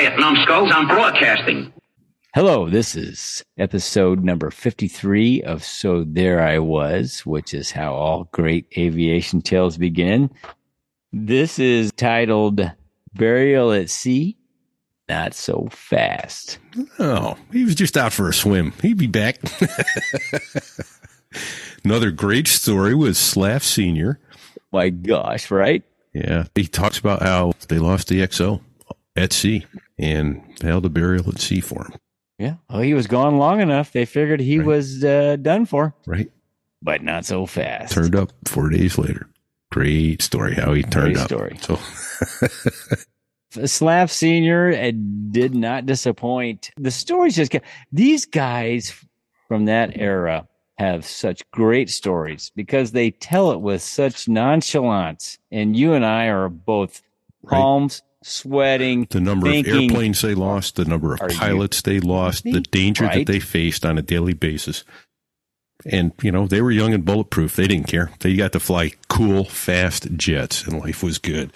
quiet, numbskulls. I'm broadcasting. Hello, this is episode number 53 of So There I Was, which is how all great aviation tales begin. This is titled Burial at Sea, Not So Fast. Oh, he was just out for a swim. He'd be back. Another great story was Slaf Sr. My gosh, right? Yeah. He talks about how they lost the XO at sea and held a burial at sea for him. Yeah. Well, he was gone long enough. They figured he Right. was uh, done for, Right. but not so fast. Turned up four days later. Great story how he turned Great up. story. So Slaf Senior uh, did not disappoint. The stories just get these guys from that era have such great stories because they tell it with such nonchalance. And you and I are both Right. palms sweating. the number of airplanes they lost, the number of pilots they lost, the danger Right. that they faced on a daily basis. And, you know, they were young and bulletproof. They didn't care. They got to fly cool, fast jets, and life was good.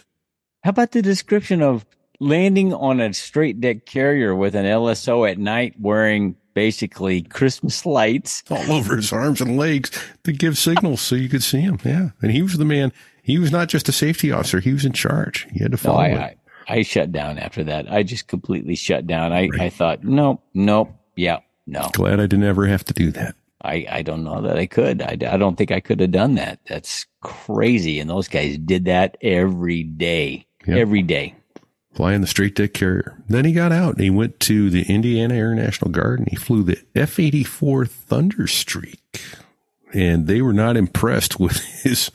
How about the description of landing on a straight deck carrier with an LSO at night wearing basically Christmas lights? all over his arms and legs to give signals so you could see him. Yeah. And he was the man. He was not just a safety officer. He was in charge. He had to No, follow I, it. I, I shut down after that. I just completely shut down. I, Right. I thought, nope, nope, yeah, no. Glad I didn't ever have to do that. I, I don't know that I could. I, I don't think I could have done that. That's crazy. And those guys did that every day, Yep. every day. Flying the straight deck carrier. Then he got out and he went to the Indiana Air National Guard and he flew the F 84 Thunderstreak. And they were not impressed with his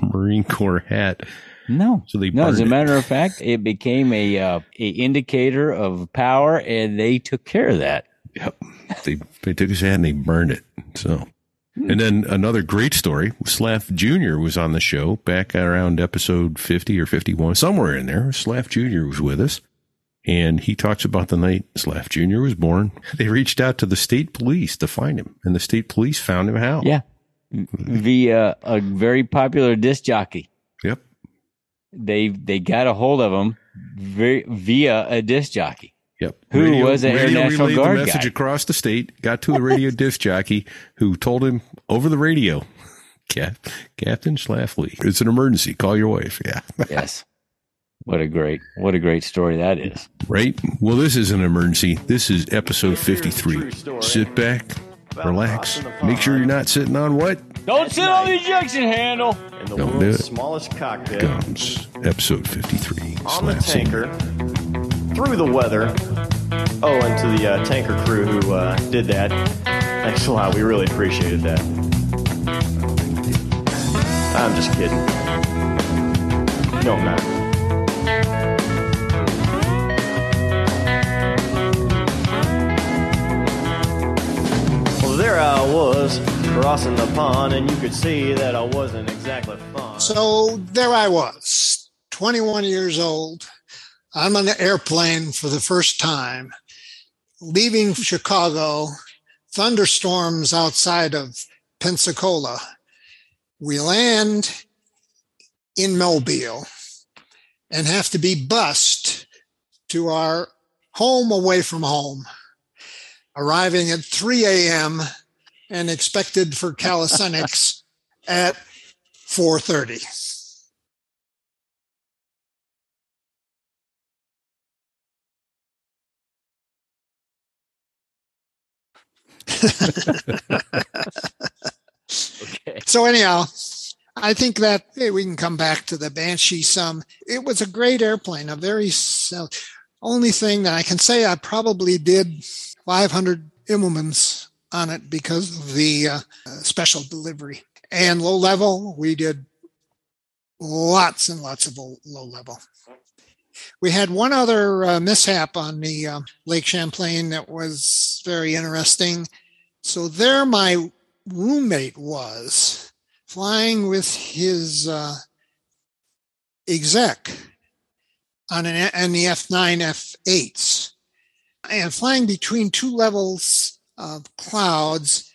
Marine Corps hat. No, So they no. As a it. matter of fact, it became a, uh, a indicator of power, and they took care of that. Yep. They, they took his hat and they burned it. So, and then another great story. Slaf Jr. was on the show back around episode 50 or 51, somewhere in there. Slaf Jr. was with us and he talks about the night Slaf Jr. was born. They reached out to the state police to find him and the state police found him how? Yeah, via a very popular disc jockey. Yep. They they got a hold of him via a disc jockey. Yep. Who was an Air radio National relayed Guard the message guy. across the state, got to a radio disc jockey who told him over the radio, Cap- Captain Schlafly, it's an emergency. Call your wife. Yeah. Yes. What a great what a great story that is. Right? Well, this is an emergency. This is episode 53. Sit back, relax. Make sure you're not sitting on what? Don't sit on the ejection handle. in the Don't do it. smallest cockpit Guns. Episode 53. on the Slaf Senior. tanker through the weather. Oh, and to the uh, tanker crew who uh, did that, thanks a lot. We really appreciated that. I'm just kidding. No, I'm not. There I was crossing the pond, and you could see that I wasn't exactly fun. So there I was, 21 years old. I'm on an airplane for the first time, leaving Chicago, thunderstorms outside of Pensacola. We land in Mobile and have to be bused to our home away from home, arriving at 3 a.m. and expected for calisthenics at 4:30. Okay. So anyhow, I think that hey, we can come back to the Banshee some. It was a great airplane, a very sel- only thing that I can say I probably did 500 Immelmans on it because of the uh, special delivery and low level. We did lots and lots of low level. We had one other uh, mishap on the uh, Lake Champlain that was very interesting. So there, my roommate was flying with his uh, exec on an on the F9 F8s and flying between two levels of clouds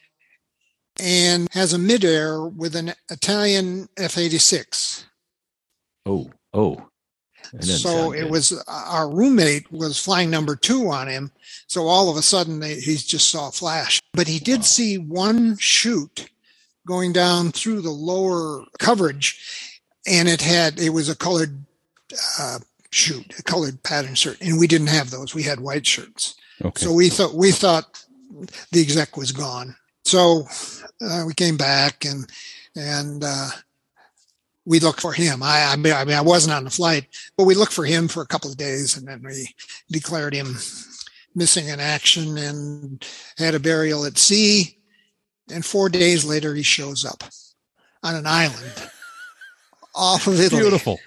and has a midair with an Italian F86. Oh, oh. So it good. was our roommate was flying number two on him. So all of a sudden they, he just saw a flash, but he did see one shoot going down through the lower coverage and it had, it was a colored, uh, shoot, a colored pattern shirt. And we didn't have those. We had white shirts. Okay. So we thought, we thought the exec was gone. So uh, we came back and, and, uh, we looked for him. I, I mean, I mean, I wasn't on the flight, but we looked for him for a couple of days, and then we declared him missing in action and had a burial at sea. And four days later, he shows up on an island off of Italy, Beautiful.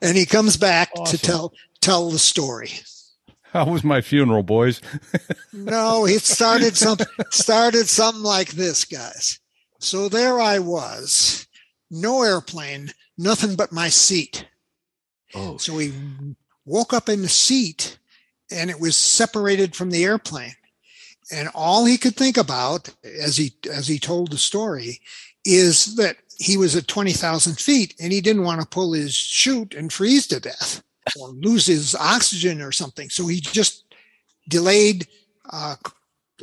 and he comes back Awesome. to tell tell the story. How was my funeral, boys? No, it started something started something like this, guys. So there I was, no airplane, nothing but my seat. oh, So he woke up in the seat and it was separated from the airplane. And all he could think about as he as he told the story is that he was at 20,000 feet and he didn't want to pull his chute and freeze to death or lose his oxygen or something. So he just delayed uh,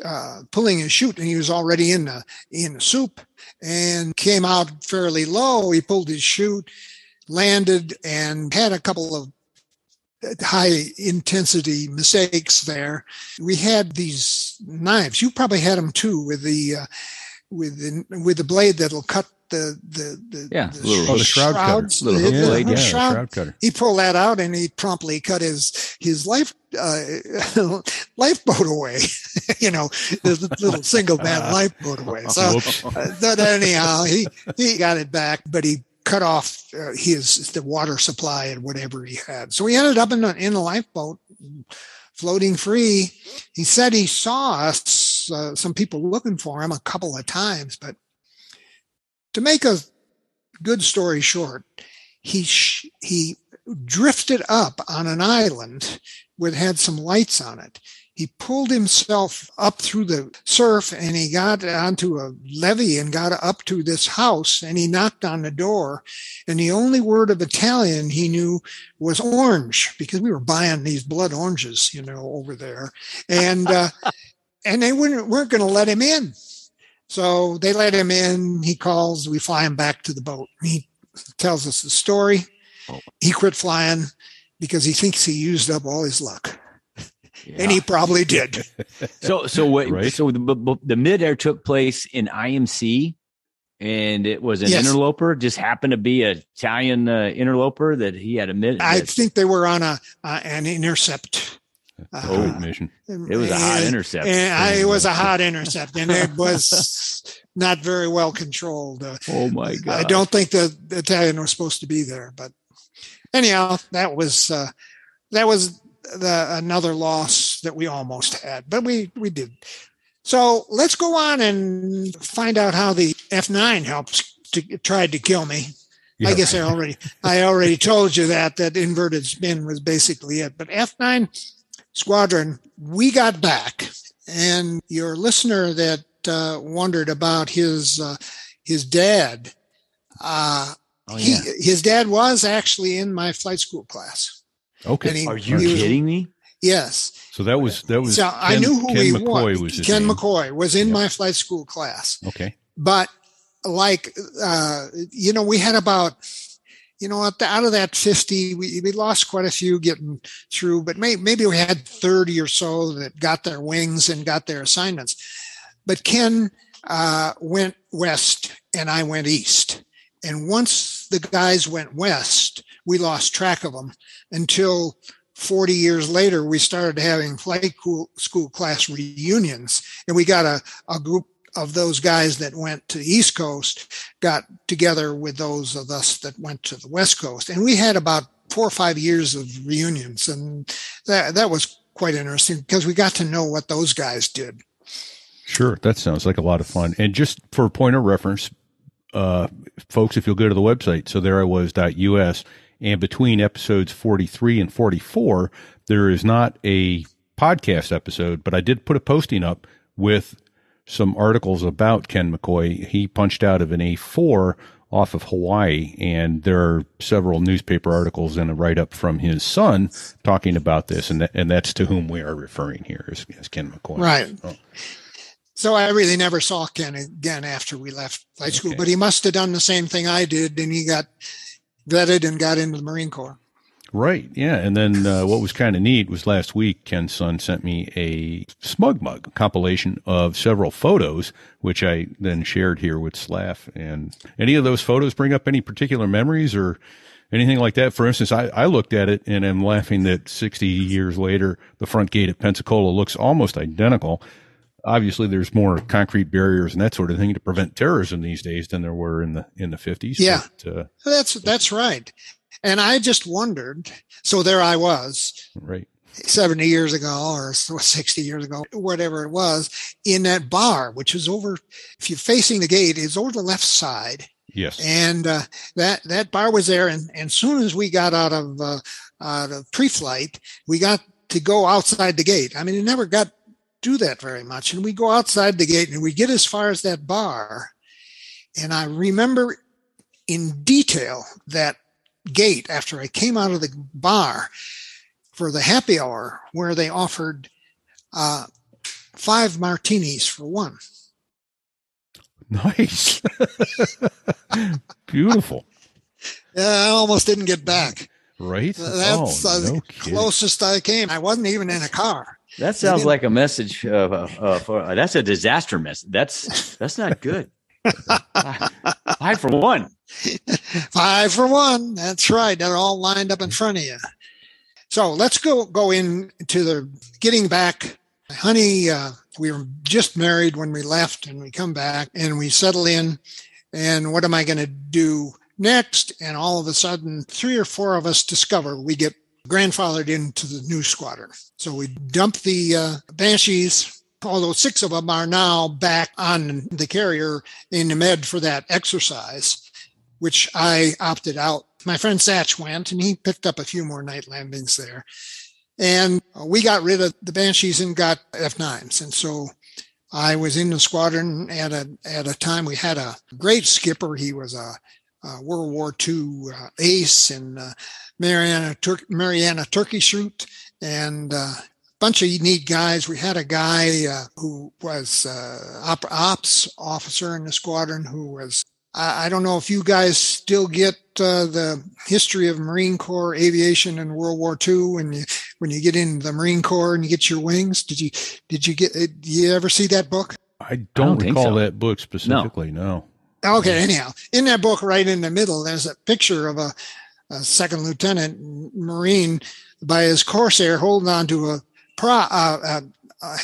uh, pulling his chute and he was already in the in the soup and came out fairly low. He pulled his chute, landed, and had a couple of high intensity mistakes there. We had these knives. You probably had them too with the uh, with the with the blade that'll cut the the the, Yeah, the little- Oh, the shroud cutter. Little The- hook blade, yeah, shroud- shroud cutter. he pulled that out and he promptly cut his his life uh, lifeboat away. you know, the little single man lifeboat away. So, uh, but anyhow, he he got it back, but he cut off uh, his the water supply and whatever he had. So he ended up in a, in a lifeboat, floating free. He said he saw us, uh, some people looking for him a couple of times, but to make a good story short, he sh- he drifted up on an island with had some lights on it. He pulled himself up through the surf and he got onto a levee and got up to this house and he knocked on the door and the only word of Italian he knew was orange because we were buying these blood oranges, you know, over there. And uh, and they weren't, weren't going to let him in. So they let him in. He calls. We fly him back to the boat. He tells us the story. Oh. He quit flying because he thinks he used up all his luck, yeah. and he probably did. so so what? Right. So the b- b- the midair took place in IMC, and it was an Yes. interloper. Just happened to be a Italian uh, interloper that he had a mid. I think they were on a uh, an intercept. Uh, Joint mission. it was a hot intercept. and I, it was a hot intercept, and it was not very well controlled. Uh, oh my god! I don't think the, the Italian was supposed to be there, but anyhow, that was uh, that was the another loss that we almost had, but we we did. So let's go on and find out how the F9 helps to tried to kill me. I guess I already I already told you that that inverted spin was basically it. But F9 squadron, we got back, and your listener that uh, wondered about his uh, his dad, uh, Oh, he his dad was actually in my flight school class. Okay. He- Are you he was- kidding me? Yes, so that was that was. so I Ken- knew who Ken he McCoy was. was Ken name. McCoy was in Yep. my flight school class. Okay. but like uh you know we had about you know out of that 50 we, we lost quite a few getting through but may, maybe we had 30 or so that got their wings and got their assignments. But ken uh went west and i went east. And once the guys went west we lost track of them until 40 years later we started having flight school, school class reunions and we got a, a group of those guys that went to the East Coast got together with those of us that went to the West Coast. And we had about four or five years of reunions. And that, that was quite interesting because we got to know what those guys did. Sure, that sounds like a lot of fun. And just for a point of reference, uh, folks, if you'll go to the website, so there I was.us, and between episodes 43 and 44, there is not a podcast episode, but I did put a posting up with some articles about Ken McCoy. He punched out of an A4 off of Hawaii, and there are several newspaper articles and a write up from his son talking about this, and that, and that's to whom we are referring here as, as Ken McCoy. Right. Oh. So I really never saw Ken again after we left flight school, Okay. but he must have done the same thing I did, and he got vetted and got into the Marine Corps. Right. Yeah. And then uh, what was kind of neat was last week, Ken's son sent me a SmugMug compilation of several photos, which I then shared here with Slaf. And any of those photos bring up any particular memories or anything like that? For instance, I, I looked at it and am laughing that 60 years later, the front gate at Pensacola looks almost identical. Obviously, there's more concrete barriers and that sort of thing to prevent terrorism these days than there were in the in the 50s. Yeah. But, uh, That's that's right. And I just wondered. So there I was, right. 70 years ago or 60 years ago, whatever it was, in that bar, which is over. If you're facing the gate, it's over the left side. Yes. and uh, that that bar was there. And and soon as we got out of uh, out of pre-flight, we got to go outside the gate. I mean, it never got to do that very much. And we go outside the gate, and we get as far as that bar. And I remember in detail that gate after I came out of the bar for the happy hour, where they offered uh, five martinis for one. Nice. Beautiful. Yeah, I almost didn't get back. Right? That's oh, uh, no the kidding. closest I came. I wasn't even in a car. That sounds like a message of uh, uh, for uh, that's a disaster message. That's that's not good. Five for one. Five for one. That's right. They're all lined up in front of you. So let's go go into the getting back. Honey, uh, we were just married when we left, and we come back and we settle in. And what am I going to do next? And all of a sudden, three or four of us discover we get grandfathered into the new squadron. So we dump the uh, Banshees, although six of them are now back on the carrier in the med for that exercise, which I opted out. My friend Satch went and he picked up a few more night landings there. And we got rid of the Banshees and got F9s. And so I was in the squadron at a, at a time we had a great skipper. He was a, a World War II uh, ace in uh, Mariana, Tur- Mariana Turkey Shoot and uh, bunch of neat guys. We had a guy uh, who was uh, op- ops officer in the squadron who was, I, I don't know if you guys still get uh, the history of Marine Corps aviation in World War II when you when you get in the Marine Corps and you get your wings. Did you did you get? Did you ever see that book? I don't, don't recall so. that book specifically. No. Okay, anyhow, in that book, right in the middle, there's a picture of a, a second lieutenant Marine by his Corsair holding on to a pro, uh, uh,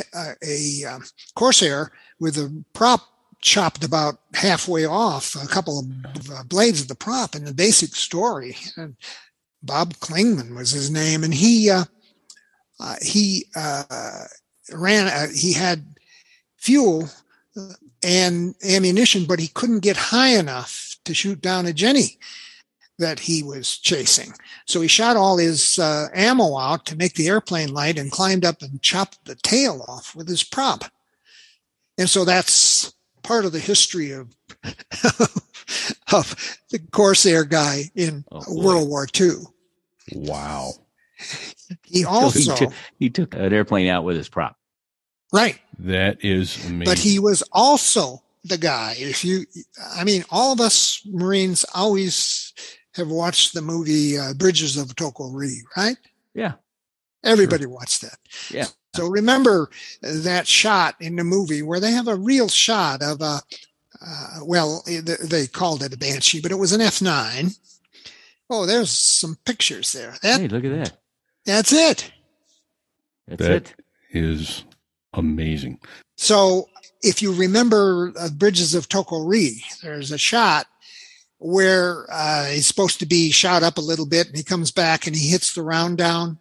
a, um, Corsair with a prop chopped about halfway off, a couple of uh, blades of the prop in the basic story. And Bob Klingman was his name, and he uh, uh, he uh, ran. Uh, he had fuel uh, and ammunition, but he couldn't get high enough to shoot down a Jenny that he was chasing. So he shot all his uh, ammo out to make the airplane light and climbed up and chopped the tail off with his prop. And so that's part of the history of of the Corsair guy in Oh. World War II. Wow. He So also he, took, he took an airplane out with his prop. right, That is amazing. but he was also the guy. If you, I mean, all of us Marines always have watched the movie uh, Bridges of Toko-Ri, right? Yeah. Everybody watched that. Yeah. So remember that shot in the movie where they have a real shot of a, uh, well, they- they called it a Banshee, but it was an F9. Oh, there's some pictures there. That Hey, look at that. that's it. That's That- it. is amazing. So if you remember uh, Bridges of Toko-Ri, there's a shot where uh, he's supposed to be shot up a little bit and he comes back and he hits the round down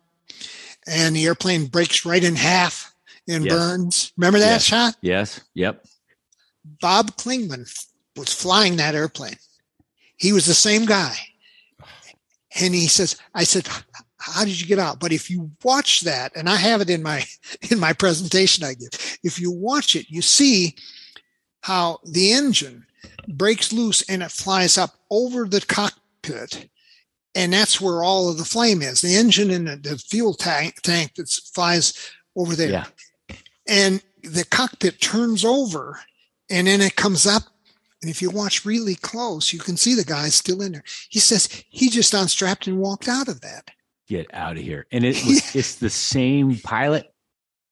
and the airplane breaks right in half and Yes. burns. Remember that Yes. shot? Yes. Yep. Bob Klingman was flying that airplane. He was the same guy. And he says, I said, how did you get out? But if you watch that, and I have it in my in my presentation I give, if you watch it, you see how the engine breaks loose and it flies up over the cockpit. And that's where all of the flame is the engine and the, the fuel tank, tank that flies over there. Yeah. And the cockpit turns over and then it comes up. And if you watch really close, you can see the guy still in there. He says he just unstrapped and walked out of that. Get out of here. And it was, it's the same pilot.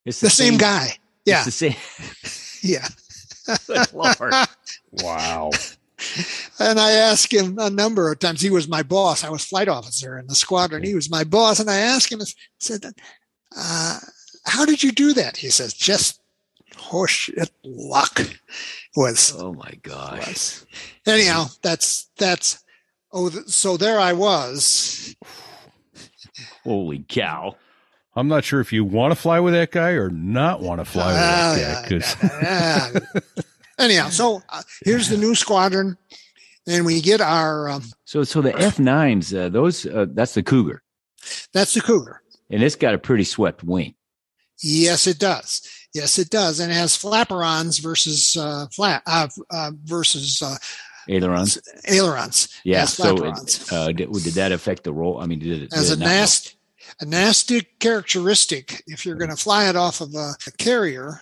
It's The same guy. Yeah. It's the same. Yeah. Good Lord. Wow. And I asked him a number of times. He was my boss. I was flight officer in the squadron. He was my boss. And I asked him, I said, uh, how did you do that? He says, just horseshit luck was, Oh my gosh. was. Anyhow, that's, that's, oh, so there I was. Holy cow. I'm not sure if you want to fly with that guy or not want to fly Ah, with that guy. yeah, 'cause- yeah, yeah. Anyhow, so uh, here's the new squadron. And we get our, um, So, so the F9s, uh, those, uh, that's the Cougar. that's the Cougar. And it's got a pretty swept wing. Yes, it does. Yes, it does, and it has flaperons versus uh, flat uh, uh, versus uh, Ailerons. ailerons. Yeah. So, it, uh, did, did that affect the role? I mean, did it? as did a it nasty, a nasty characteristic, if you're going to fly it off of a, a carrier,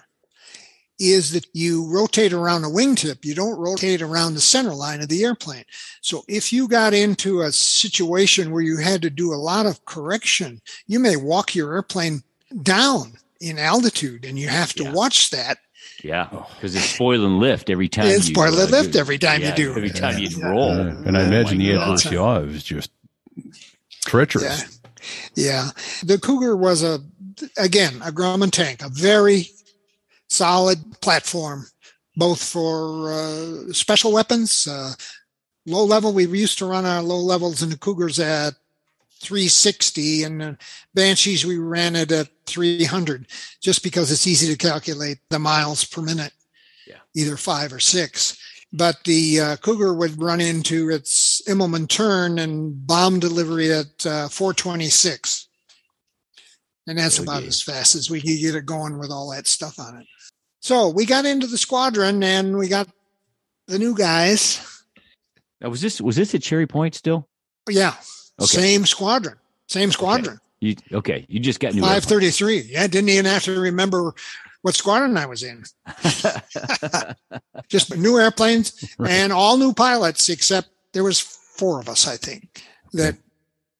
is that you rotate around the wingtip. You don't rotate around the center line of the airplane. So if you got into a situation where you had to do a lot of correction, you may walk your airplane down in altitude, and you have to Yeah. watch that. Yeah. Because it's spoil and lift every time. It's you, spoil and uh, lift do- every time you do. Every time you Yeah. roll. Uh, and I imagine my the God. adverse yaw is just treacherous. Yeah. Yeah. The Cougar was a, again, a Grumman tank, a very solid platform, both for uh, special weapons, uh, low level. We used to run our low levels in the Cougars at 360 and the Banshees, we ran it at 300 just because it's easy to calculate the miles per minute, Yeah. either five or six. But the uh, Cougar would run into its Immelman turn and bomb delivery at uh, 426. And that's Oh, about yeah. as fast as we could get it going with all that stuff on it. So we got into the squadron and we got the new guys. Now, was this was this at Cherry Point still? Yeah, Okay. same squadron, same squadron. You okay? You just got new. airplanes. 533. Yeah, didn't even have to remember what squadron I was in. Just new airplanes Right. and all new pilots, except there was four of us, I think, that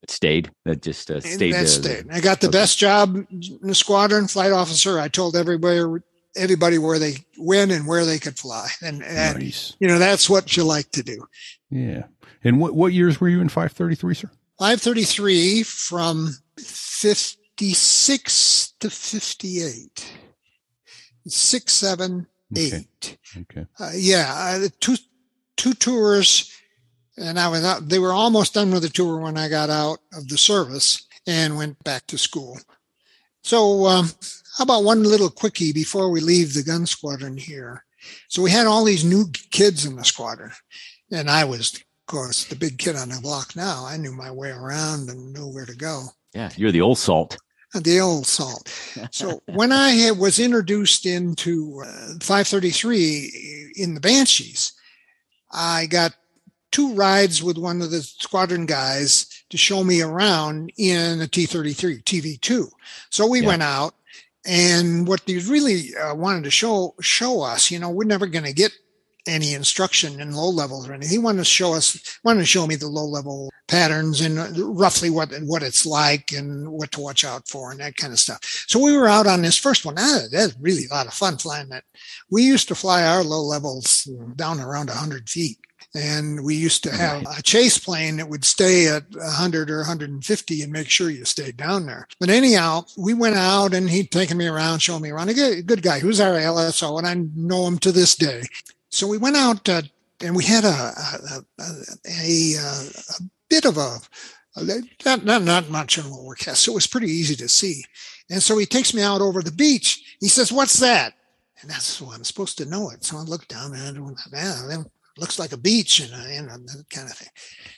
It stayed. That just uh, stayed. that uh, stayed. I got the okay. best job in the squadron, flight officer. I told everybody everybody where they when and where they could fly, and, and Nice. you know that's what you like to do. Yeah. And what, what years were you in 533, sir? 533 from 56 to 58. Six, seven, Okay. eight. Okay. Uh, yeah, uh, two two tours, and I was out. They were almost done with the tour when I got out of the service and went back to school. So, um, how about one little quickie before we leave the gun squadron here? So we had all these new kids in the squadron, and I was, of course, the big kid on the block. Now I knew my way around and knew where to go. yeah, you're the old salt. The old salt. So when I had, was introduced into uh, 533 in the Banshees, I got two rides with one of the squadron guys to show me around in a T-33 TV2. So we Yeah. went out, and what they really uh, wanted to show show us, you know, we're never going to get any instruction in low levels or anything. He wanted to show us, wanted to show me the low level patterns and roughly what what it's like and what to watch out for and that kind of stuff. So we were out on this first one. Ah, that's really a lot of fun flying that. We used to fly our low levels down around 100 feet. And we used to have a chase plane that would stay at 100 or 150 and make sure you stayed down there. But anyhow, we went out and he'd taken me around, showing me around. A good, good guy who's our LSO, and I know him to this day. So we went out uh, and we had a a, a, a, a bit of a, not, not not much of an overcast, so it was pretty easy to see. And so he takes me out over the beach. He says, "What's that?" And that's what I'm supposed to know it. So I look down and I looks like a beach and, uh, you know, that kind of thing.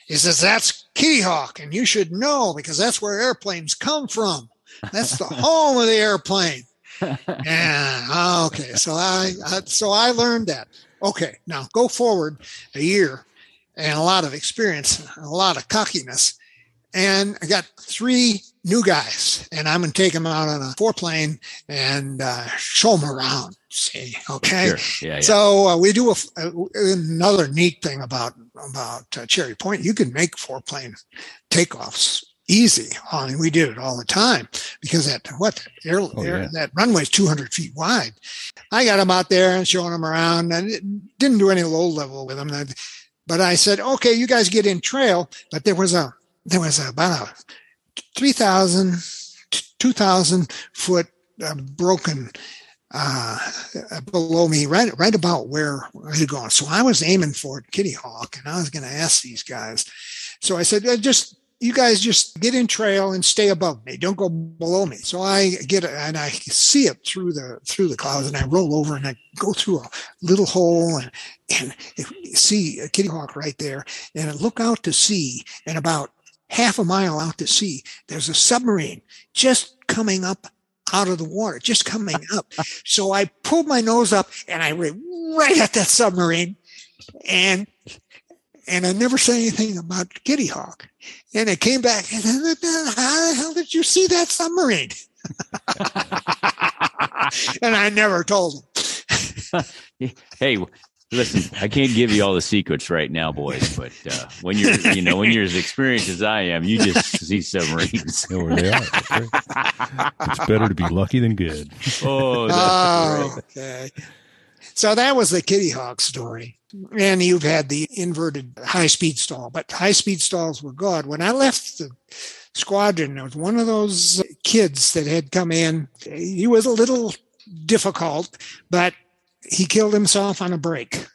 He says, "That's Kitty Hawk, and you should know because that's where airplanes come from. That's the home of the airplane." Yeah. Okay. So I, I so I learned that. Okay, now go forward a year and a lot of experience, a lot of cockiness. And I got three new guys, and I'm going to take them out on a four plane and uh, show them around. See, okay. Sure. Yeah, yeah. So uh, we do a, a- another neat thing about about uh, Cherry Point. You can make four plane takeoffs easy. I mean, we did it all the time because that what air, Oh, air yeah. that runway is 200 feet wide. I got them out there and showing them around, and it didn't do any low level with them. But I said, okay, you guys get in trail. But there was a there was about a 3,000, 2,000 foot uh, broken uh, below me, right, right about where I had gone. So I was aiming for Kitty Hawk, and I was going to ask these guys. So I said, "Uh, just you guys just get in trail and stay above me. Don't go below me. So I get it, and I see it through the through the clouds, and I roll over and I go through a little hole and and see a Kitty Hawk right there, and I look out to sea, and about half a mile out to sea, there's a submarine just coming up out of the water, just coming up. So I pulled my nose up and I right at that submarine, and and I never said anything about Kitty Hawk. And it came back and how the hell did you see that submarine? and I never told him. hey, listen, I can't give you all the secrets right now, boys, but uh, when you're, you know, when you're as experienced as I am, you just see submarines. Know where they are. It's better to be lucky than good. Oh, that's Oh, right. okay. So that was the Kitty Hawk story. And you've had the inverted high speed stall, but high speed stalls were good. When I left the squadron, there was one of those kids that had come in. He was a little difficult, but he killed himself on a break.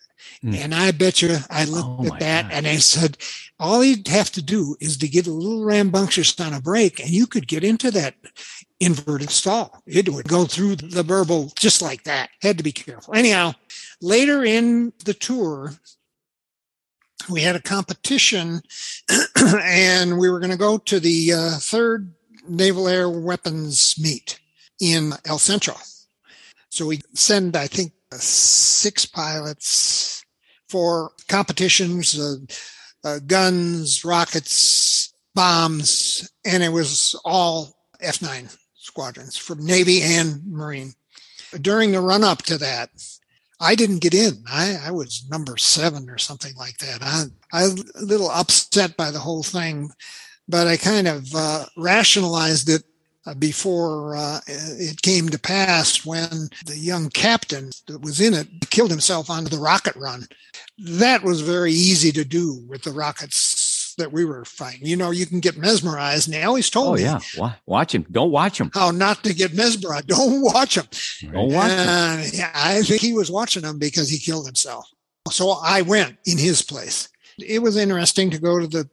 Mm. And I bet you I looked Oh, at that God. and I said, all he'd have to do is to get a little rambunctious on a break and you could get into that inverted stall. It would go through the burble just like that. Had to be careful. Anyhow, later in the tour, we had a competition and we were going to go to the uh, third Naval Air Weapons meet in El Centro. So we send, I think, uh, six pilots for competitions, uh, uh, guns, rockets, bombs, and it was all F9 squadrons from Navy and Marine. During the run up to that, I didn't get in. I, I was number seven or something like that. I, I was a little upset by the whole thing, but I kind of uh, rationalized it uh, before uh, it came to pass when the young captain that was in it killed himself on the rocket run. That was very easy to do with the rockets that we were fighting. You know, you can get mesmerized, and they always told Oh me yeah, Wa- watch him. Don't watch him. how not to get mesmerized. Don't watch them. Don't watch him. Yeah, I think he was watching them because he killed himself. So I went in his place. It was interesting to go to the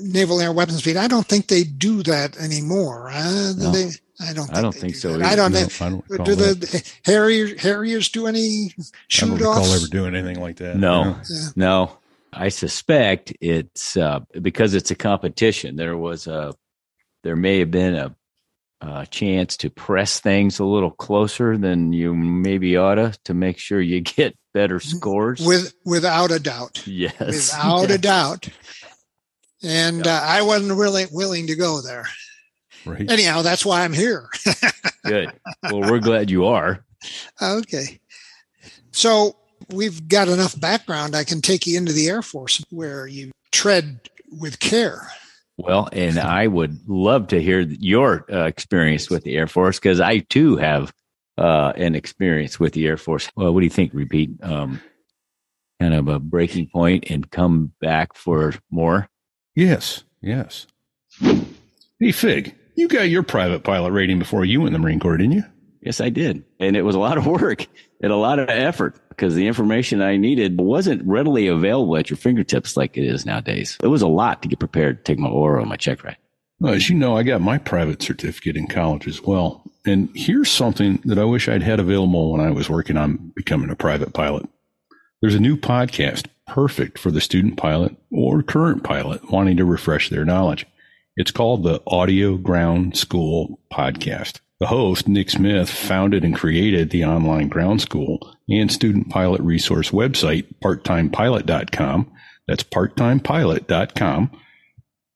Naval Air Weapons Fleet. I don't think they do that anymore. Uh, No. they, I don't. Think I don't think do so that. I don't No, know. I don't recall Do the Harrier, Harriers do any shoot offs? I don't recall ever doing anything like that. No, Yeah. no. I suspect it's uh, because it's a competition. There was a, there may have been a, a chance to press things a little closer than you maybe oughta to make sure you get better scores. With without a doubt. yes, Without a doubt. And uh, I wasn't really willing to go there. Right. Anyhow, that's why I'm here. good. Well, we're glad you are. Okay. So we've got enough background. I can take you into the Air Force where you tread with care. Well, and I would love to hear your uh, experience with the Air Force because I too have uh, an experience with the Air Force. Well, what do you think? RePete, um, kind of a breaking point and come back for more. Yes. Yes. Hey, Fig, you got your private pilot rating before you went in the Marine Corps, didn't you? Yes, I did, and it was a lot of work and a lot of effort because the information I needed wasn't readily available at your fingertips like it is nowadays. It was a lot to get prepared to take my oral and my check ride. Well, as you know, I got my private certificate in college as well. And here's something that I wish I'd had available when I was working on becoming a private pilot. There's a new podcast perfect for the student pilot or current pilot wanting to refresh their knowledge. It's called the Audio Ground School Podcast. The host, Nick Smith, founded and created the online ground school and student pilot resource website, parttimepilot.com. That's parttimepilot.com.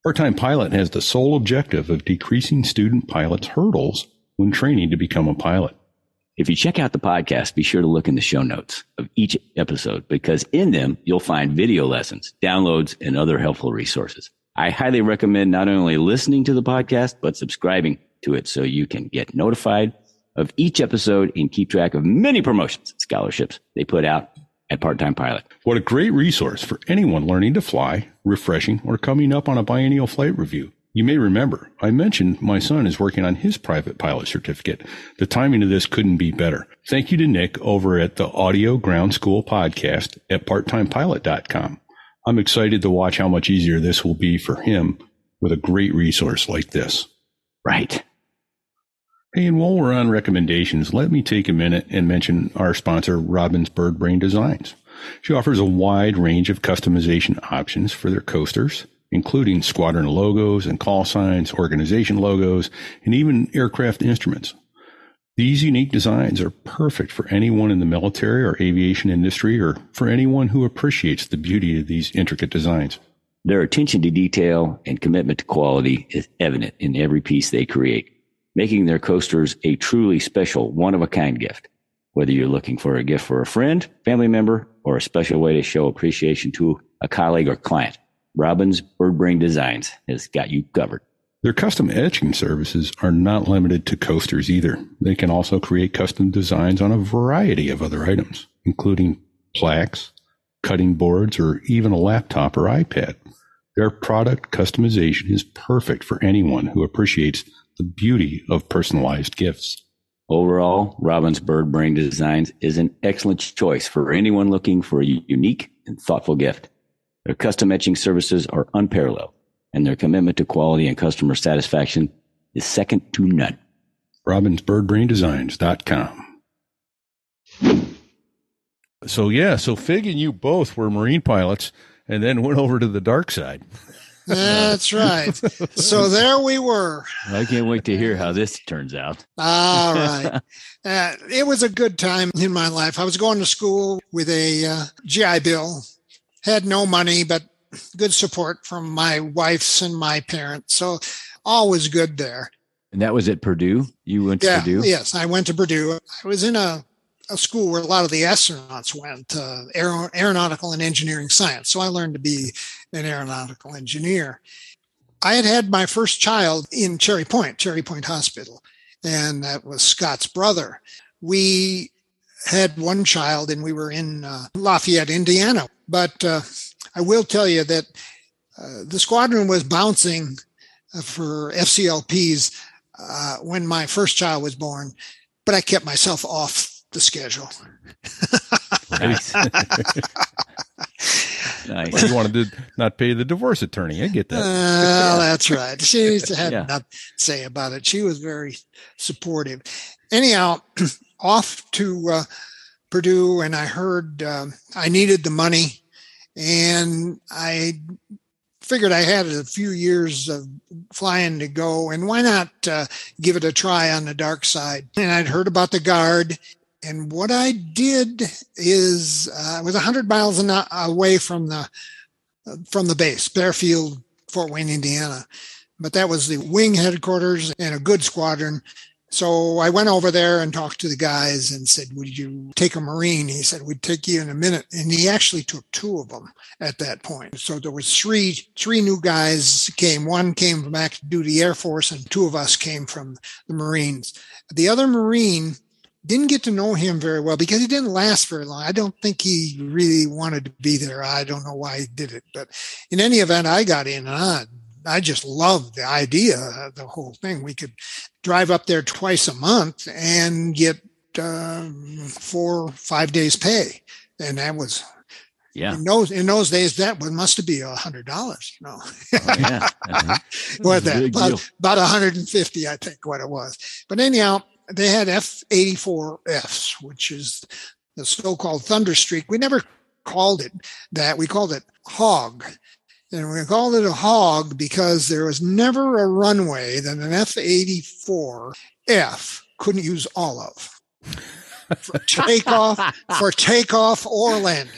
Part-time pilot has the sole objective of decreasing student pilots' hurdles when training to become a pilot. If you check out the podcast, be sure to look in the show notes of each episode because in them you'll find video lessons, downloads, and other helpful resources. I highly recommend not only listening to the podcast, but subscribing to it so you can get notified of each episode and keep track of many promotions and scholarships they put out at Part Time Pilot. What a great resource for anyone learning to fly, refreshing, or coming up on a biennial flight review. You may remember I mentioned my son is working on his private pilot certificate. The timing of this couldn't be better. Thank you to Nick over at the Audio Ground School podcast at parttimepilot.com. I'm excited to watch how much easier this will be for him with a great resource like this. Right. Hey, and while we're on recommendations, let me take a minute and mention our sponsor, Robbins Bird Brain Designs. She offers a wide range of customization options for their coasters, including squadron logos and call signs, organization logos, and even aircraft instruments. These unique designs are perfect for anyone in the military or aviation industry or for anyone who appreciates the beauty of these intricate designs. Their attention to detail and commitment to quality is evident in every piece they create, making their coasters a truly special, one of a kind gift. Whether you're looking for a gift for a friend, family member, or a special way to show appreciation to a colleague or client, Robbins Bird Brain Designs has got you covered. Their custom etching services are not limited to coasters either. They can also create custom designs on a variety of other items, including plaques, cutting boards, or even a laptop or iPad. Their product customization is perfect for anyone who appreciates the beauty of personalized gifts. Overall, Robin's Bird Brain Designs is an excellent choice for anyone looking for a unique and thoughtful gift. Their custom etching services are unparalleled, and their commitment to quality and customer satisfaction is second to none. RobbinsBirdBrainDesigns.com. So, yeah, so Fig and you both were Marine pilots and then went over to the dark side. That's right. So there we were. I can't wait to hear how this turns out. All right. Uh, it was a good time in my life. I was going to school with a uh, GI Bill, had no money, but good support from my wife's and my parents. So all was good there. And that was at Purdue? You went to yeah, Purdue? Yes, I went to Purdue. I was in a a school where a lot of the astronauts went, uh, aer- aeronautical and engineering science. So I learned to be an aeronautical engineer. I had had my first child in Cherry Point, Cherry Point Hospital, and that was Scott's brother. We had one child and we were in uh, Lafayette, Indiana. But uh, I will tell you that uh, the squadron was bouncing uh, for FCLPs uh, when my first child was born, but I kept myself off the schedule. Nice. nice. You wanted to not pay the divorce attorney. I get that. Uh, that's right. She had Yeah. nothing to say about it. She was very supportive. Anyhow, off to uh, Purdue, and I heard um, I needed the money, and I figured I had a few years of flying to go, and why not uh, give it a try on the dark side? And I'd heard about the guard. And what I did is uh, I was 100 miles away from the from the base, Baer Field, Fort Wayne, Indiana. But that was the wing headquarters and a good squadron. So I went over there and talked to the guys and said, Would you take a Marine? He said, We'd take you in a minute. And he actually took two of them at that point. So there was three, three new guys came. One came from active duty Air Force and two of us came from the Marines. The other Marine didn't get to know him very well because he didn't last very long. I don't think he really wanted to be there. I don't know why he did it, but in any event, I got in and I, just loved the idea of the whole thing. We could drive up there twice a month and get um, four, five days pay. And that was Yeah. in those in those days that was must have been a hundred dollars, you know. Oh, yeah. Uh-huh. what that about, about 150 i think what it was but anyhow they had f-84fs which is the so-called Thunderstreak we never called it that we called it hog And we called it a hog because there was never a runway that an F 84F couldn't use all of for takeoff, for takeoff or landing.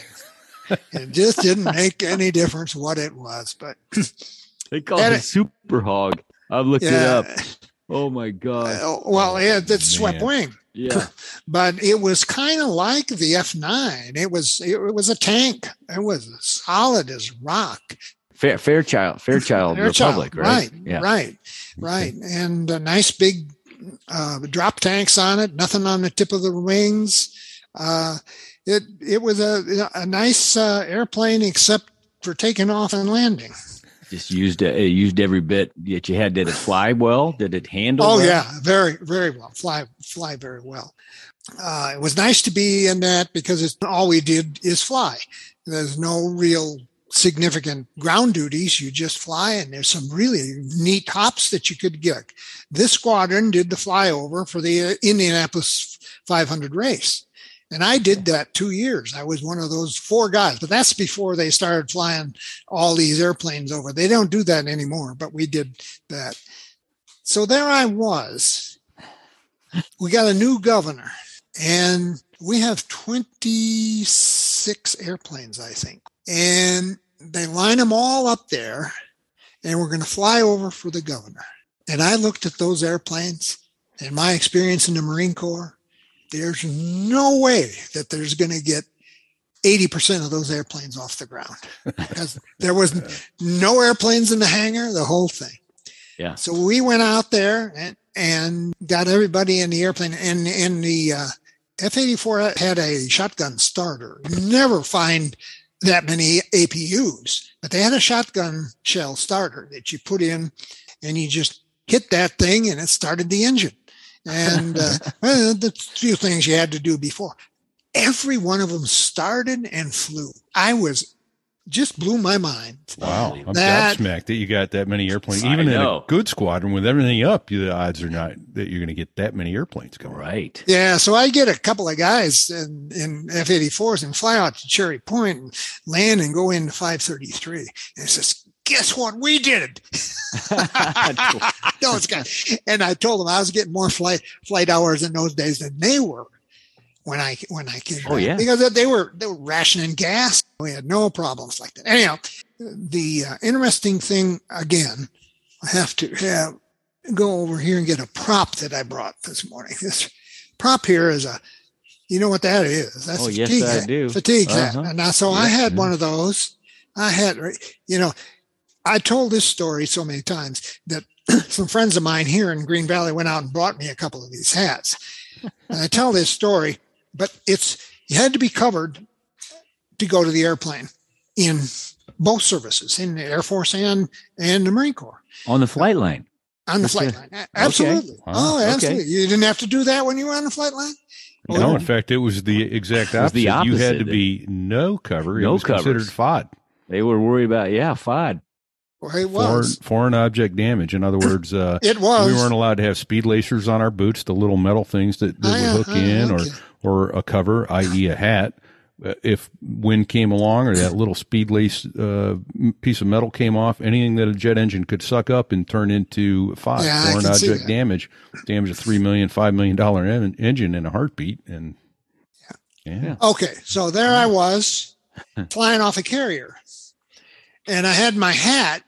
It just didn't make any difference what it was. But They called it it- super hog. I've looked it up. Oh my god. uh, well, yeah, that's swept wing. Yeah. but it was kind of like the F9. It was it, was a tank. It was solid as rock. Fair Fairchild Fairchild Fairchild, Republic, right? Right, Yeah. right, right. And a nice big uh, drop tanks on it. Nothing on the tip of the wings. Uh, it it was a a nice uh, airplane, except for taking off and landing. Just used it used every bit that you had. Did it fly well? Did it handle? Oh well? yeah, very very well. Fly fly very well. Uh, it was nice to be in that because it's all we did is fly. There's no real significant ground duties. You just fly, and there's some really neat hops that you could get. This squadron did the flyover for the Indianapolis 500 race. And I did that two years. I was one of those four guys, but that's before they started flying all these airplanes over. They don't do that anymore, but we did that. So there I was. We got a new governor, and we have 26 airplanes, I think. And they line them all up there, and we're going to fly over for the governor. And I looked at those airplanes and my experience in the Marine Corps. There's no way that there's going to get 80% of those airplanes off the ground because there was no airplanes in the hangar, the whole thing. Yeah. So we went out there and, and got everybody in the airplane and, and the uh, F-84 had a shotgun starter. You never find that many APUs, but they had a shotgun shell starter that you put in and you just hit that thing and it started the engine. And uh, the few things you had to do before. Every one of them started and flew. I was just blew my mind. Wow, I'm That- gobsmacked that you got that many airplanes. I Even in a good squadron with everything up, the odds are not that you're going to get that many airplanes going. Right. Yeah, so I get a couple of guys in, in F-84s and fly out to Cherry Point and land and go into 533. And it says, guess what we did? those guys. And I told them I was getting more flight flight hours in those days than they were when I when I came. Oh, back. yeah. because they were they were rationing gas. We had no problems like that. Anyhow, the uh, interesting thing again, I have to have go over here and get a prop that I brought this morning. This prop here is a, you know what that is? That's Oh, a yes, fatigue I hat. do. Fatigue hat. Uh-huh. And now, so I had one of those. I had, you know, I told this story so many times that some friends of mine here in Green Valley went out and bought me a couple of these hats. And I tell this story, but it's you had to be covered to go to the airplane in both services, in the Air Force and and the Marine Corps On the flight uh, line. on the That's flight a- line. Absolutely. Wow. Oh, Okay. absolutely. You didn't have to do that when you were on the flight line. No, in fact, it was the exact It was opposite. You had to be no cover. No it was considered covers. FOD, They were worried about yeah, FOD. Well, it foreign, was. foreign object damage. In other words, uh, It was. we weren't allowed to have speed lacers on our boots, the little metal things that, that Ah, would hook ah, in, okay. or or a cover, i.e., a hat. Uh, If wind came along or that little speed lace uh, piece of metal came off, anything that a jet engine could suck up and turn into FOD, yeah, foreign object damage, damage a three million, five million dollar en- engine in a heartbeat, and yeah, Yeah. Okay, so there I was flying off a carrier, and I had my hat.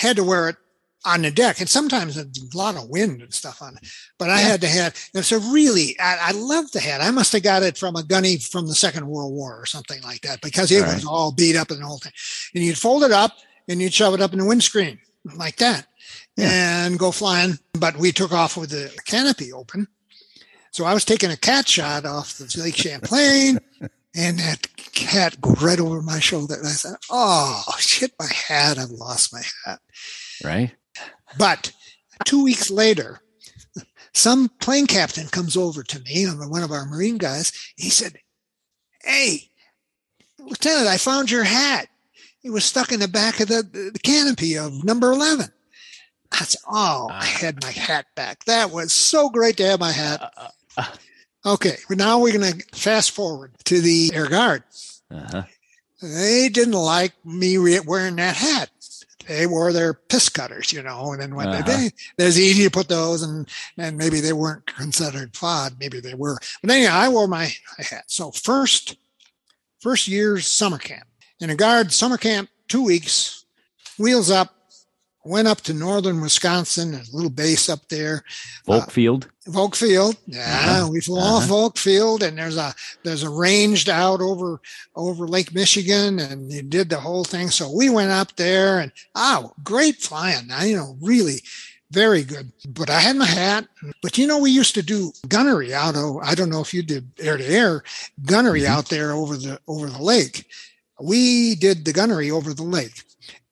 Had to wear it on the deck, and sometimes a lot of wind and stuff on it. But I had to have. It's a really. I, I love the hat. I must have got it from a gunny from the Second World War or something like that because it All was all beat up and the whole thing. And you'd fold it up and you'd shove it up in the windscreen like that, and go flying. But we took off with the canopy open. So I was taking a cat shot off the Lake Champlain, and that cat go right over my shoulder. And I said, "Oh shit, my hat! I've lost my hat." Right? But two weeks later, some plane captain comes over to me, one of our Marine guys. He said, "Hey, Lieutenant, I found your hat. It was stuck in the back of the, the canopy of number 11." I said, "Oh, I ah. had my hat back. That was so great to have my hat." Uh, uh, uh. Okay, now we're going to fast forward to the Air Guard. Uh-huh. they didn't like me re- wearing that hat. They wore their piss cutters, you know, and then when Uh-huh. they, they, it's easy to put those and, and maybe they weren't considered fod. Maybe they were, but anyway, I wore my hat. So first, first year's summer camp in a guard summer camp, two weeks, wheels up, went up to northern Wisconsin, There's a little base up there. Uh, Volk Field. Volkfield. Yeah, uh-huh. we flew uh-huh. off Volk Field, and there's a there's a ranged out over over Lake Michigan, and you did the whole thing. So we went up there, and oh, great flying! I, you know, really very good. But I had my hat. But you know, we used to do gunnery out of. I don't know if you did air to air gunnery mm-hmm. out there over the over the lake. We did the gunnery over the lake,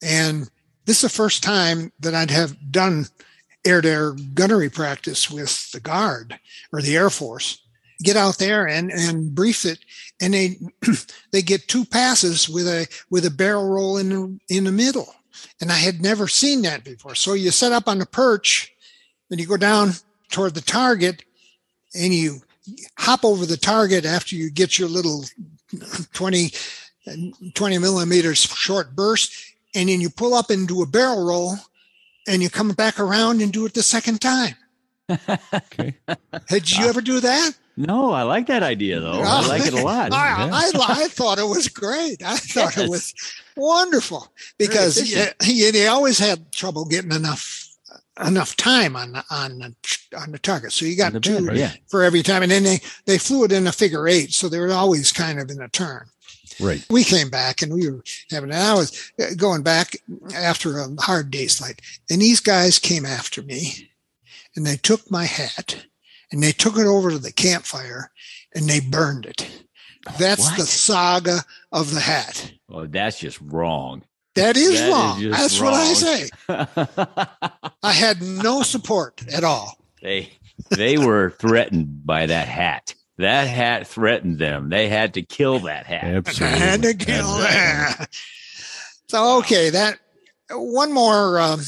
and this is the first time that I'd have done air to air gunnery practice with the guard or the air force. Get out there and and brief it and they they get two passes with a with a barrel roll in the in the middle. And i had never seen that before. So you set up on the perch and you go down toward the target and you hop over the target after you get your little 20 20 millimeters short burst and then you pull up and do a barrel roll and you come back around and do it the second time. Okay. Did you ever do that? No, I like that idea though. I like it a lot. I, Yeah. I, I thought it was great. I thought it was wonderful because efficient. he, he always had trouble getting enough enough time on the, on the, on the target. So you got two yeah. for every time, and then they they flew it in a figure eight, so they were always kind of in a turn. Right. we came back and we were having, and I was uh, going back after a hard day's flight. And these guys came after me and they took my hat and they took it over to the campfire and they burned it. That's the saga of the hat. Oh, that's just wrong. That is That is wrong. just That's what I say. I had no support at all. they they were threatened by that hat. That hat threatened them. They had to kill that hat. Absolutely. had to kill that. So, okay, that one more. Um,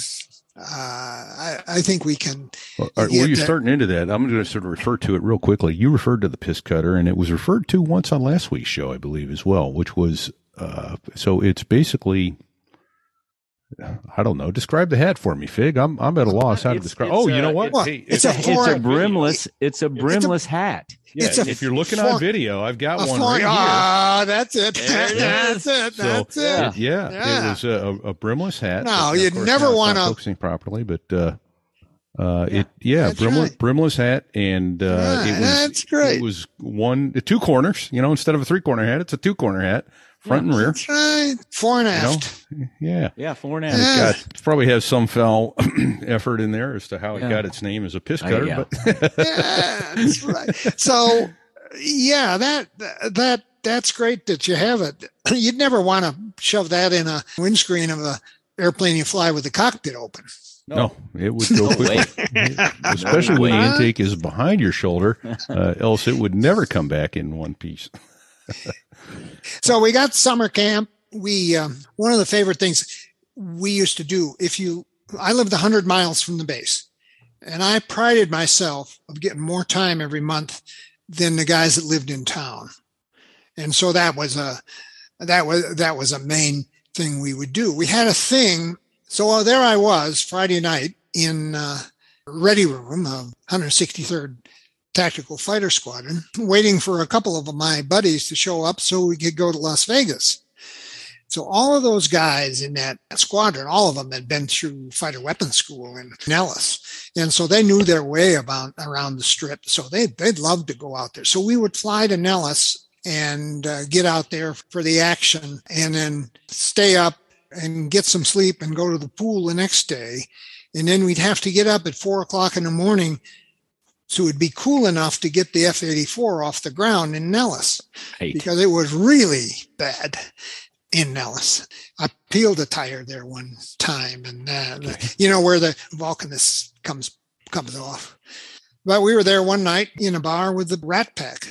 uh, I, I think we can. Well, all right, well, you're that- starting into that. I'm going to sort of refer to it real quickly. You referred to the piss cutter, and it was referred to once on last week's show, I believe, as well, which was uh, so it's basically. I don't know. Describe the hat for me, Fig. I'm I'm at a loss how to It's- describe. it's Oh, you know what? Well, Hey, it's if- a It's a brimless. It's a brimless hat. yeah, it's a if you're looking foreign- on video, I've got one foreign- right here. Ah, that's it. There it that's it. So, That's it. yeah, yeah, Yeah. it was a, a brimless hat. No, you'd never now it's not wanna- focusing properly, but uh, uh, it yeah, that's brimless, right. brimless hat, and uh, Right, it was that's great. It was one two corners. You know, instead of a three corner hat, it's a two corner hat, front and rear. That's right. Fore and You know, aft. yeah. Yeah, four and a Yeah. Got probably has some foul effort in there as to how it Yeah. got its name as a piss I- cutter, yeah. but Yeah, that's right. So, yeah, that that that's great that you have it. You'd never want to shove that in a windscreen of a airplane you fly with the cockpit open. no, it would go No quickly. way. Especially when the intake is behind your shoulder, uh, else it would never come back in one piece. So we got summer camp. We um, one of the favorite things we used to do. If you, I lived hundred miles from the base, and I prided myself of getting more time every month than the guys that lived in town, and so that was a that was that was a main thing we would do. We had a thing. So uh, there I was Friday night in uh, ready room of 163rd Tactical Fighter Squadron, waiting for a couple of my buddies to show up so we could go to Las Vegas. So all of those guys in that squadron, all of them had been through fighter weapons school in Nellis. And so they knew their way about around the strip. So they, they'd love to go out there. So we would fly to Nellis and uh, get out there for the action and then stay up and get some sleep and go to the pool the next day. And then we'd have to get up at four o'clock in the morning so it'd be cool enough to get the F 84 off the ground in Nellis because it was really bad in Nellis. I peeled a tire there one time and uh, you know where the Vulcanus comes comes off. But we were there one night in a bar with the Rat Pack.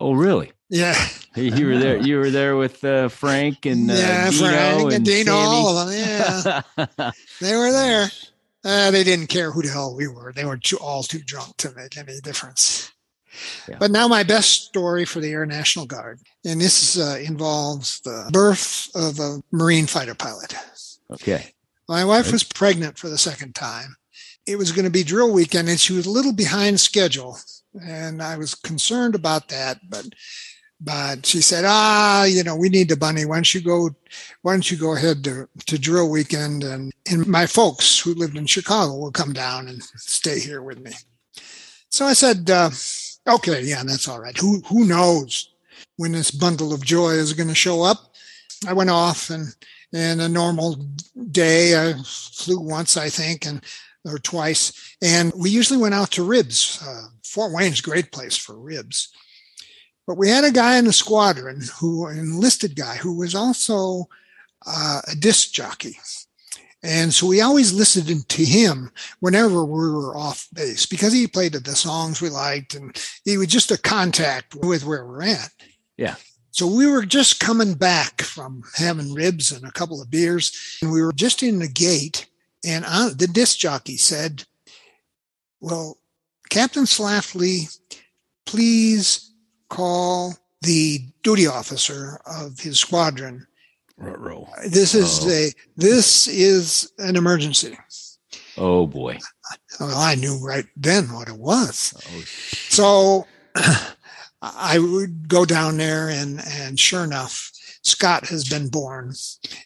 Oh, really? Yeah, You were there. You were there with uh, Frank and uh, yeah, Dino Frank and, and Dino, all of them. Yeah, they were there. Uh, they didn't care who the hell we were. They were too, all too drunk to make any difference. Yeah. But now my best story for the Air National Guard, and this uh, involves the birth of a Marine fighter pilot. Okay. My wife was pregnant for the second time. It was going to be drill weekend, and she was a little behind schedule, and I was concerned about that. But but she said, ah, you know, we need the bunny. Why don't you go? Why don't you go ahead to, to drill weekend? And and my folks who lived in Chicago will come down and stay here with me. So I said, uh, okay, yeah, that's all right. Who who knows when this bundle of joy is going to show up? I went off and and a normal day I flew once, I think, and or twice. And we usually went out to ribs. Uh, Fort Wayne's great place for ribs. But we had a guy in the squadron who, an enlisted guy, who was also uh, a disc jockey. And so we always listened to him whenever we were off base because he played the songs we liked and he was just a contact with where we're at. Yeah. So we were just coming back from having ribs and a couple of beers and we were just in the gate and uh, the disc jockey said, well, Captain Slafley, please call the duty officer of his squadron. Ruh-roh. This is Oh. a this is an emergency. Oh boy. Well, I knew right then what it was. Oh, So I would go down there and and sure enough, Scott has been born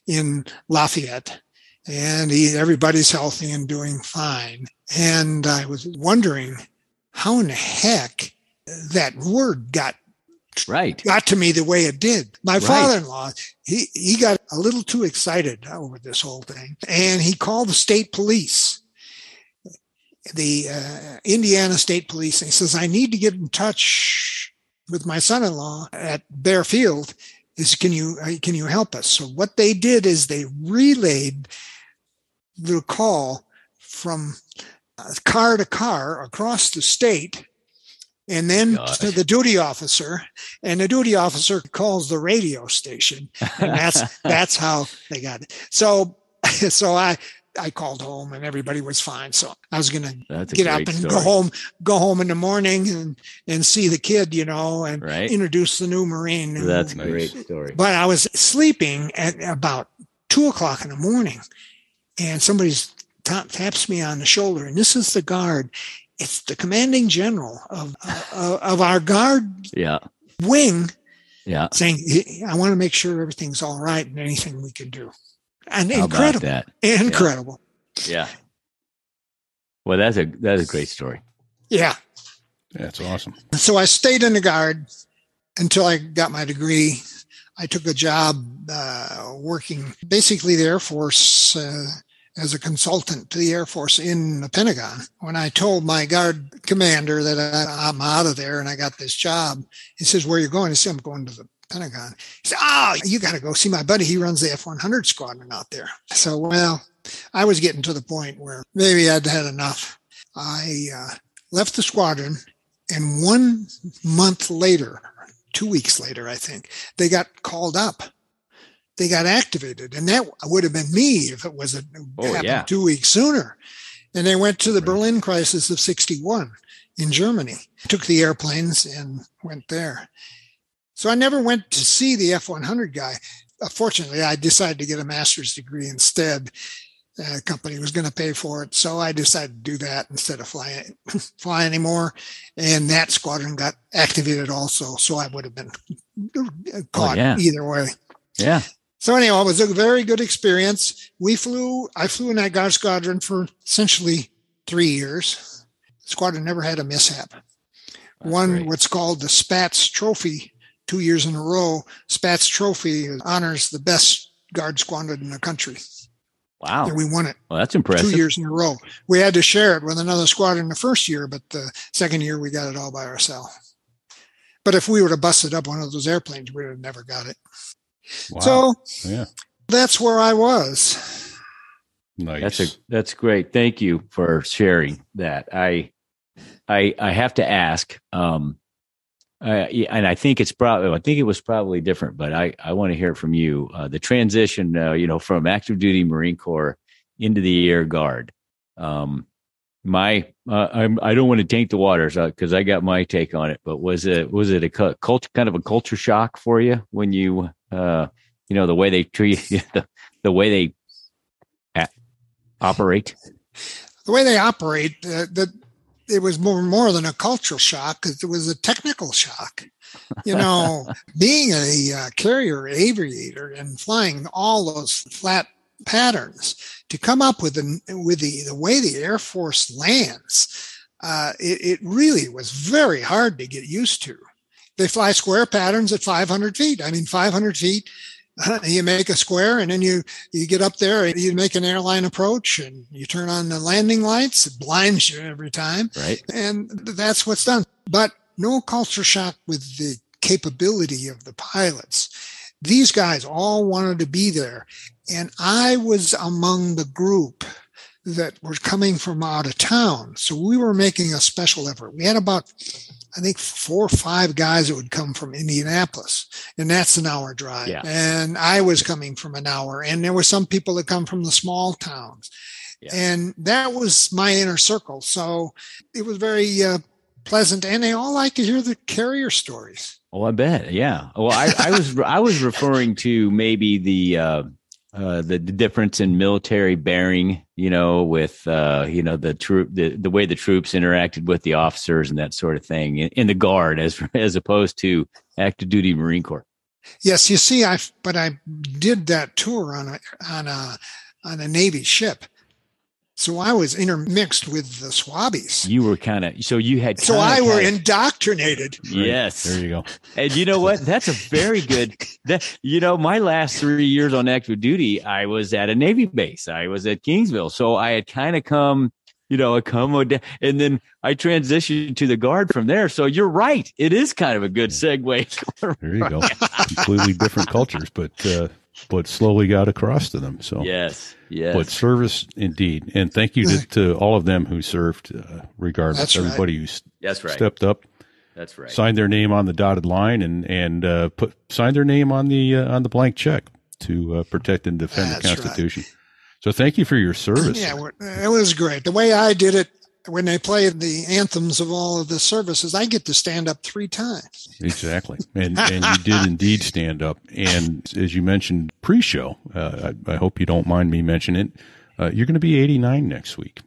in Lafayette and he, everybody's healthy and doing fine. And I was wondering how in the heck that word got right. got to me the way it did. My Right. father-in-law, he, he got a little too excited over this whole thing and he called the state police, the uh, Indiana State Police. And he says, I need to get in touch with my son-in-law at Baer Field. Is can you, uh, can you help us? So what they did is they relayed the call from uh, car to car across the state and then oh Gosh. to the duty officer and the duty officer calls the radio station and that's that's how they got it so so i i called home and everybody was fine so i was gonna That's get up and story. go home go home in the morning and and see the kid you know and Right. introduce the new marine That's a great story. but I was sleeping at about two o'clock in the morning, and somebody's tap, taps me on the shoulder, and this is the guard. It's the commanding general of uh, of our guard Yeah. wing Yeah. saying, "I want to make sure everything's all right and anything we can do." And How about incredible, that? incredible, Yeah. Well, that's a that's a great story. yeah. That's awesome. So I stayed in the guard until I got my degree. I took a job uh, working basically the Air Force uh, as a consultant to the Air Force in the Pentagon. When I told my guard commander that I, I'm out of there and I got this job, he says, "Where are you going?" I said, "I'm going to the Pentagon." He said, "Oh, you got to go see my buddy. He runs the F-100 squadron out there." So, well, I was getting to the point where maybe I'd had enough. I uh, left the squadron and one month later, two weeks later, I think, they got called up. They got activated. And that would have been me if it wasn't Oh, happened yeah. two weeks sooner. And they went to the Berlin crisis of 61 in Germany, took the airplanes and went there. So I never went to see the F 100 guy. Uh, Fortunately, I decided to get a master's degree instead. Uh, company was going to pay for it. So I decided to do that instead of fly, fly anymore. And that squadron got activated also. So I would have been caught yeah. either way. Yeah. So anyhow, it was a very good experience. We flew, I flew in that guard squadron for essentially three years. The squadron never had a mishap. Won great. what's called the Spaatz Trophy two years in a row. Spaatz Trophy honors the best guard squadron in the country. Wow. And we won it Well, that's impressive. two years in a row. We had to share it with another squadron the first year, but the second year we got it all by ourselves. But if we would have busted up one of those airplanes, we would have never got it. Wow. So yeah, that's where I was. nice. That's a that's great. Thank you for sharing that. I I I have to ask. Um, uh, and I think it's probably I think it was probably different, but I I want to hear it from you. Uh, the transition, uh, you know, from active duty Marine Corps into the Air Guard. Um, my uh, I'm, I don't want to taint the waters because uh, I got my take on it. But was it was it a culture kind of a culture shock for you when you uh, you know the way they treat the, the way they operate? The way they operate, uh, the it was more more than a cultural shock because it was a technical shock. You know, being a uh, carrier aviator and flying all those flat patterns to come up with the with the the way the Air Force lands. Uh, it, it really was very hard to get used to. They fly square patterns at 500 feet. I mean, 500 feet you make a square and then you you get up there and you make an airline approach and you turn on the landing lights it blinds you every time. Right. And that's what's done. But no culture shock with the capability of the pilots. These guys all wanted to be there. And i was among the group that were coming from out of town. So we were making a special effort. We had about I think four or five guys that would come from Indianapolis, and that's an hour drive. Yeah. And I was coming from an hour, and there were some people that come from the small towns, yeah. and that was my inner circle. So it was very uh, pleasant, and they all like to hear the carrier stories. Oh, I bet. Yeah. Well, I, I was I was referring to maybe the. Uh, uh, the, the, difference in military bearing, you know, with uh, you know the troop, the, the way the troops interacted with the officers and that sort of thing in, in the guard, as as opposed to active duty Marine Corps. Yes, you see, I but I did that tour on a on a on a Navy ship, so I was intermixed with the Swabbies. You were kind of so you had so I were indoctrinated. Yes, there you go. And you know what? That's a very good. That you know, my last three years on active duty, I was at a Navy base. I was at Kingsville, so I had kind of come. You know, a come and then I transitioned to the guard from there. So you're right; it is kind of a good segue. there you go. Completely different cultures, but uh, but slowly got across to them. So yes, yes. But service indeed, and thank you to, to all of them who served, uh, regardless. That's Everybody right. who That's right. stepped up. That's right. Signed their name on the dotted line and and uh, put signed their name on the uh, on the blank check to uh, protect and defend That's the Constitution. Right. So thank you for your service. Yeah, it was great. The way I did it, when they play the anthems of all of the services, I get to stand up three times. Exactly, and and you did indeed stand up. And as you mentioned pre-show, uh, I, I, hope you don't mind me mentioning it. Uh, you're going to be 89 next week.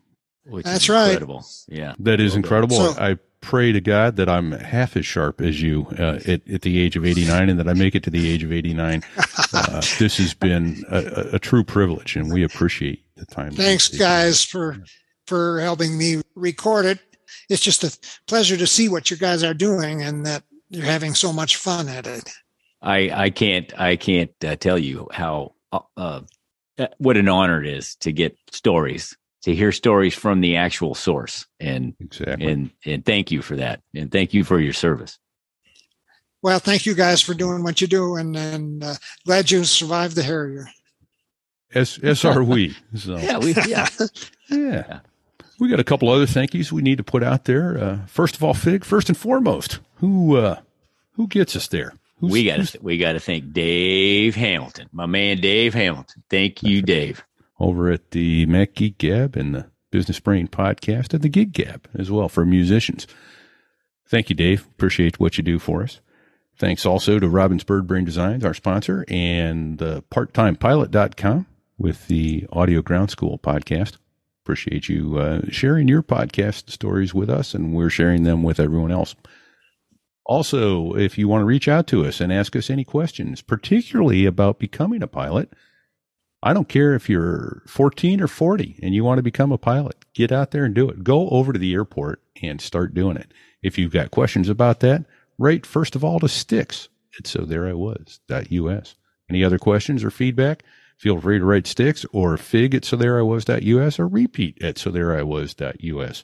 Which That's right. Incredible. Yeah, that is incredible. So, I pray to God that I'm half as sharp as you uh, at, at the age of 89, and that I make it to the age of 89. Uh, this has been a, a, true privilege, and we appreciate the time. Thanks, guys, for for helping me record it. It's just a pleasure to see what you guys are doing and that you're having so much fun at it. I I can't I can't uh, tell you how uh, uh, what an honor it is to get stories to hear stories from the actual source and exactly. and and thank you for that and thank you for your service. Well, thank you guys for doing what you do, and and uh, glad you survived the Harrier. As as are we. So. yeah, we yeah. yeah. We got a couple other thank yous we need to put out there. Uh, first of all, Fig, first and foremost, who uh, who gets us there? Who's, we got to we got to thank Dave Hamilton, my man Dave Hamilton. Thank you, Dave. Over at the Mac Geek Gab and the Business Brain podcast and the Gig Gab as well for musicians. Thank you, Dave. Appreciate what you do for us. Thanks also to Robbins Bird Brain Designs, our sponsor, and uh, parttimepilot.com with the Audio Ground School podcast appreciate you uh, sharing your podcast stories with us, and we're sharing them with everyone else. Also, if you want to reach out to us and ask us any questions, particularly about becoming a pilot, I don't care if you're 14 or 40 and you want to become a pilot, get out there and do it. Go over to the airport and start doing it. If you've got questions about that, write first of all to sticks at so there I was us. Any other questions or feedback? Feel free to write sticks or fig at so there I was.us or repeat at so there I was.us.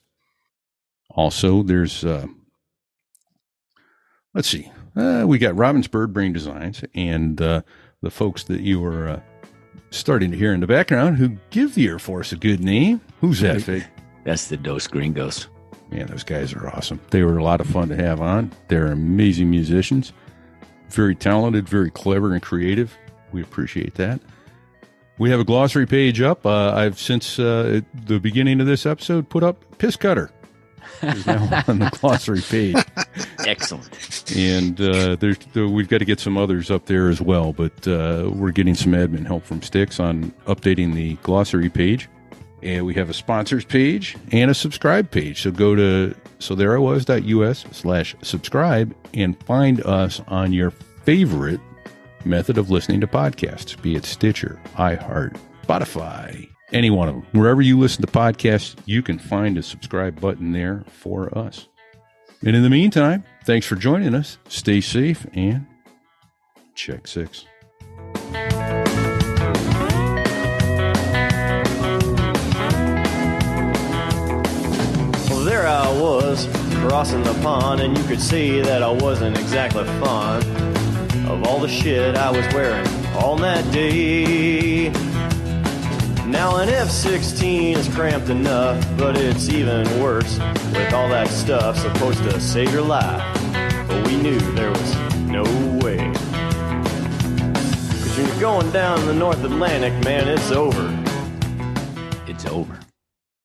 Also, there's, uh, let's see, uh, we got Robbins Bird Brain Designs and uh, the folks that you were uh, starting to hear in the background who give the Air Force a good name. Who's that, Fig? That's the Dos Gringos. Man, those guys are awesome. They were a lot of fun to have on. They're amazing musicians, very talented, very clever and creative. We appreciate that. We have a glossary page up. Uh, I've since uh, the beginning of this episode put up piss cutter. Is now on the glossary page, Excellent. and uh, there's there, we've got to get some others up there as well. But uh, we're getting some admin help from Sticks on updating the glossary page, and we have a sponsors page and a subscribe page. So go to so there I was.us slash subscribe and find us on your favorite method of listening to podcasts, be it Stitcher, iHeart, Spotify, any one of them. Wherever you listen to podcasts, you can find a subscribe button there for us. And in the meantime, thanks for joining us. Stay safe and check six. Well, there I was, crossing the pond, and you could see that I wasn't exactly fond of all the shit I was wearing on that day. Now an F-16 is cramped enough, but it's even worse with all that stuff supposed to save your life. But we knew there was no way. Cause when you're going down in the North Atlantic, man, it's over. It's over.